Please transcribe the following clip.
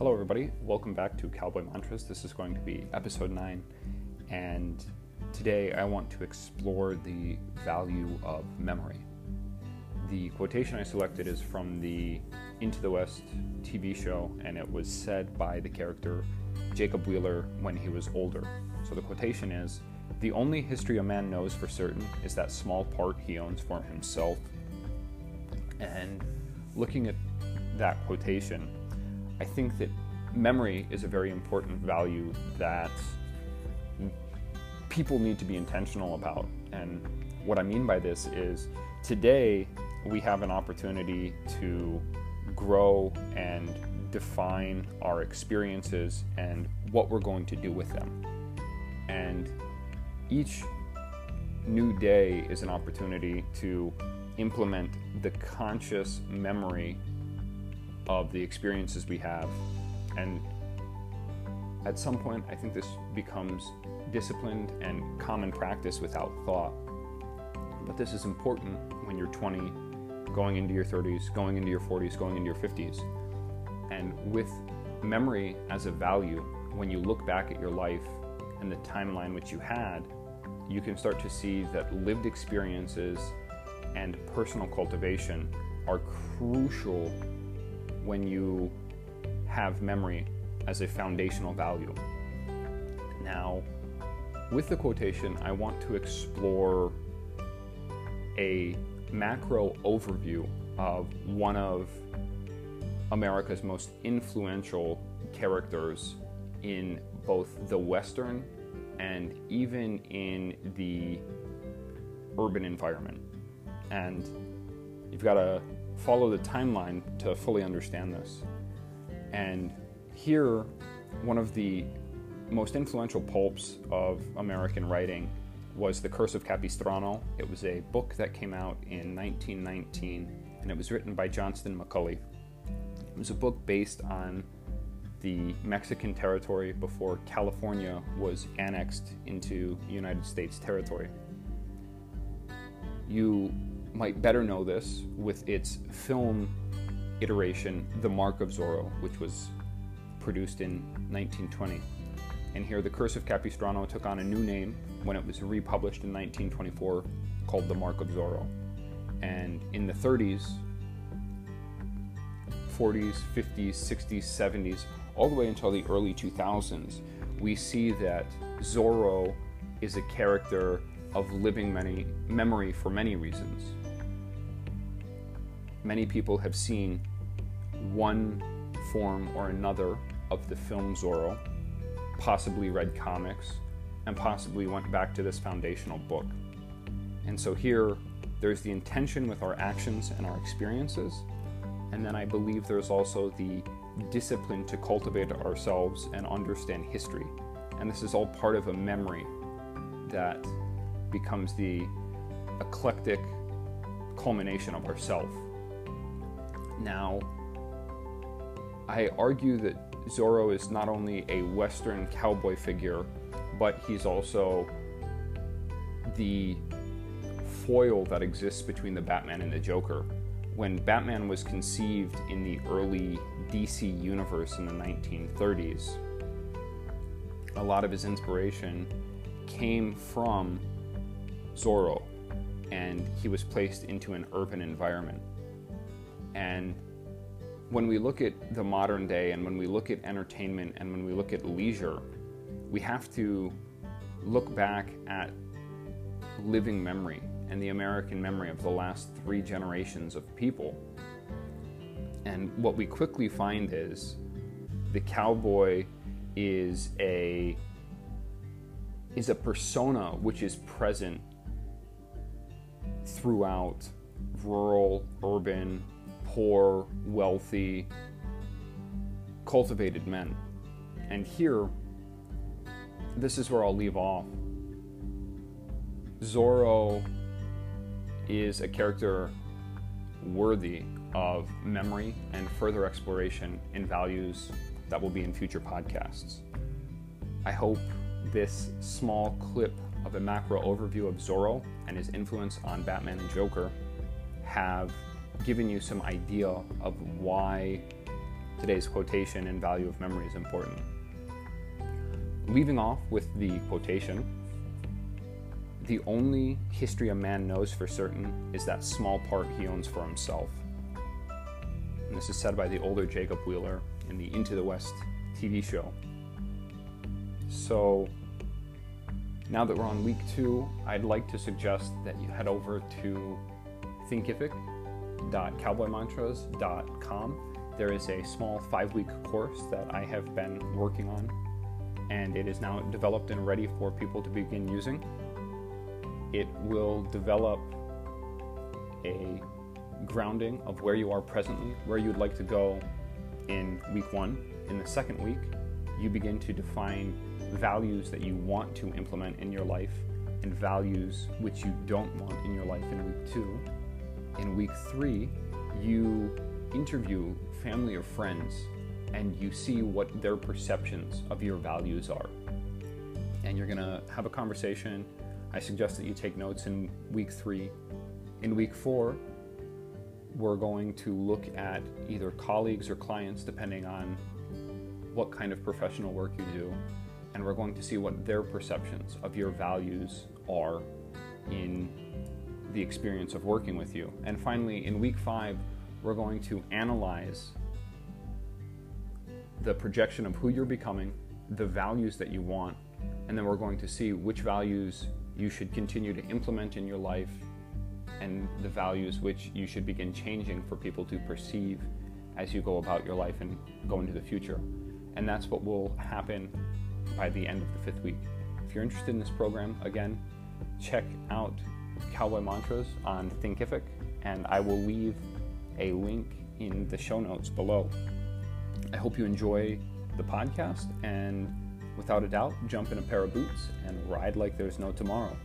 Hello, everybody. Welcome back to Cowboy Mantras. This is going to be episode 9, and today I want to explore the value of memory. The quotation I selected is from the Into the West TV show, and it was said by the character Jacob Wheeler when he was older. So the quotation is The only history a man knows for certain is that small part he owns for himself. And looking at that quotation, I think that memory is a very important value that people need to be intentional about. And what I mean by this is today we have an opportunity to grow and define our experiences and what we're going to do with them. And each new day is an opportunity to implement the conscious memory of the experiences we have. And at some point, I think this becomes disciplined and common practice without thought. But this is important when you're 20, going into your 30s, going into your 40s, going into your 50s. And with memory as a value, when you look back at your life and the timeline which you had, you can start to see that lived experiences and personal cultivation are crucial when you have memory as a foundational value. Now, with the quotation, I want to explore a macro overview of one of America's most influential characters in both the Western and even in the urban environment. And you've got to follow the timeline to fully understand this. And here, one of the most influential pulps of American writing was The Curse of Capistrano. It was a book that came out in 1919 and it was written by Johnston McCulley. It was a book based on the Mexican territory before California was annexed into United States territory. You might better know this with its film iteration, The Mark of Zorro, which was produced in 1920. And here, The Curse of Capistrano took on a new name when it was republished in 1924 called The Mark of Zorro. And in the 30s, 40s, 50s, 60s, 70s, all the way until the early 2000s, we see that Zorro is a character of living many, memory for many reasons. Many people have seen one form or another of the film Zorro, possibly read comics, and possibly went back to this foundational book. And so here, there's the intention with our actions and our experiences, and then I believe there's also the discipline to cultivate ourselves and understand history. And this is all part of a memory that becomes the eclectic culmination of ourself. Now, I argue that Zorro is not only a Western cowboy figure, but he's also the foil that exists between the Batman and the Joker. When Batman was conceived in the early DC universe in the 1930s, a lot of his inspiration came from Zorro, and he was placed into an urban environment. And when we look at the modern day and when we look at entertainment and when we look at leisure, we have to look back at living memory and the American memory of the last three generations of people. And what we quickly find is the cowboy is a is a persona which is present throughout rural, urban, poor, wealthy, cultivated men. And here, this is where I'll leave off. Zorro is a character worthy of memory and further exploration in values that will be in future podcasts. I hope this small clip of a macro overview of Zorro and his influence on Batman and Joker have given you some idea of why today's quotation and value of memory is important. Leaving off with the quotation, the only history a man knows for certain is that small part he owns for himself. And this is said by the older Jacob Wheeler in the Into the West TV show. So, now that we're on week two, I'd like to suggest that you head over to thinkific.cowboymantras.com. There is a small five week course that I have been working on, and it is now developed and ready for people to begin using. It will develop a grounding of where you are presently, where you'd like to go in week one. In the second week, you begin to define values that you want to implement in your life and values which you don't want in your life in week two. In week three, you interview family or friends and you see what their perceptions of your values are. And you're gonna have a conversation. I suggest that you take notes in week three. In week four, we're going to look at either colleagues or clients, depending on what kind of professional work you do, and we're going to see what their perceptions of your values are in the experience of working with you. And finally, in week five, we're going to analyze the projection of who you're becoming, the values that you want, and then we're going to see which values you should continue to implement in your life and the values which you should begin changing for people to perceive as you go about your life and go into the future. And that's what will happen by the end of the fifth week. If you're interested in this program, again, check out Cowboy Mantras on Thinkific, and I will leave a link in the show notes below. I hope you enjoy the podcast, and without a doubt, jump in a pair of boots and ride like there's no tomorrow.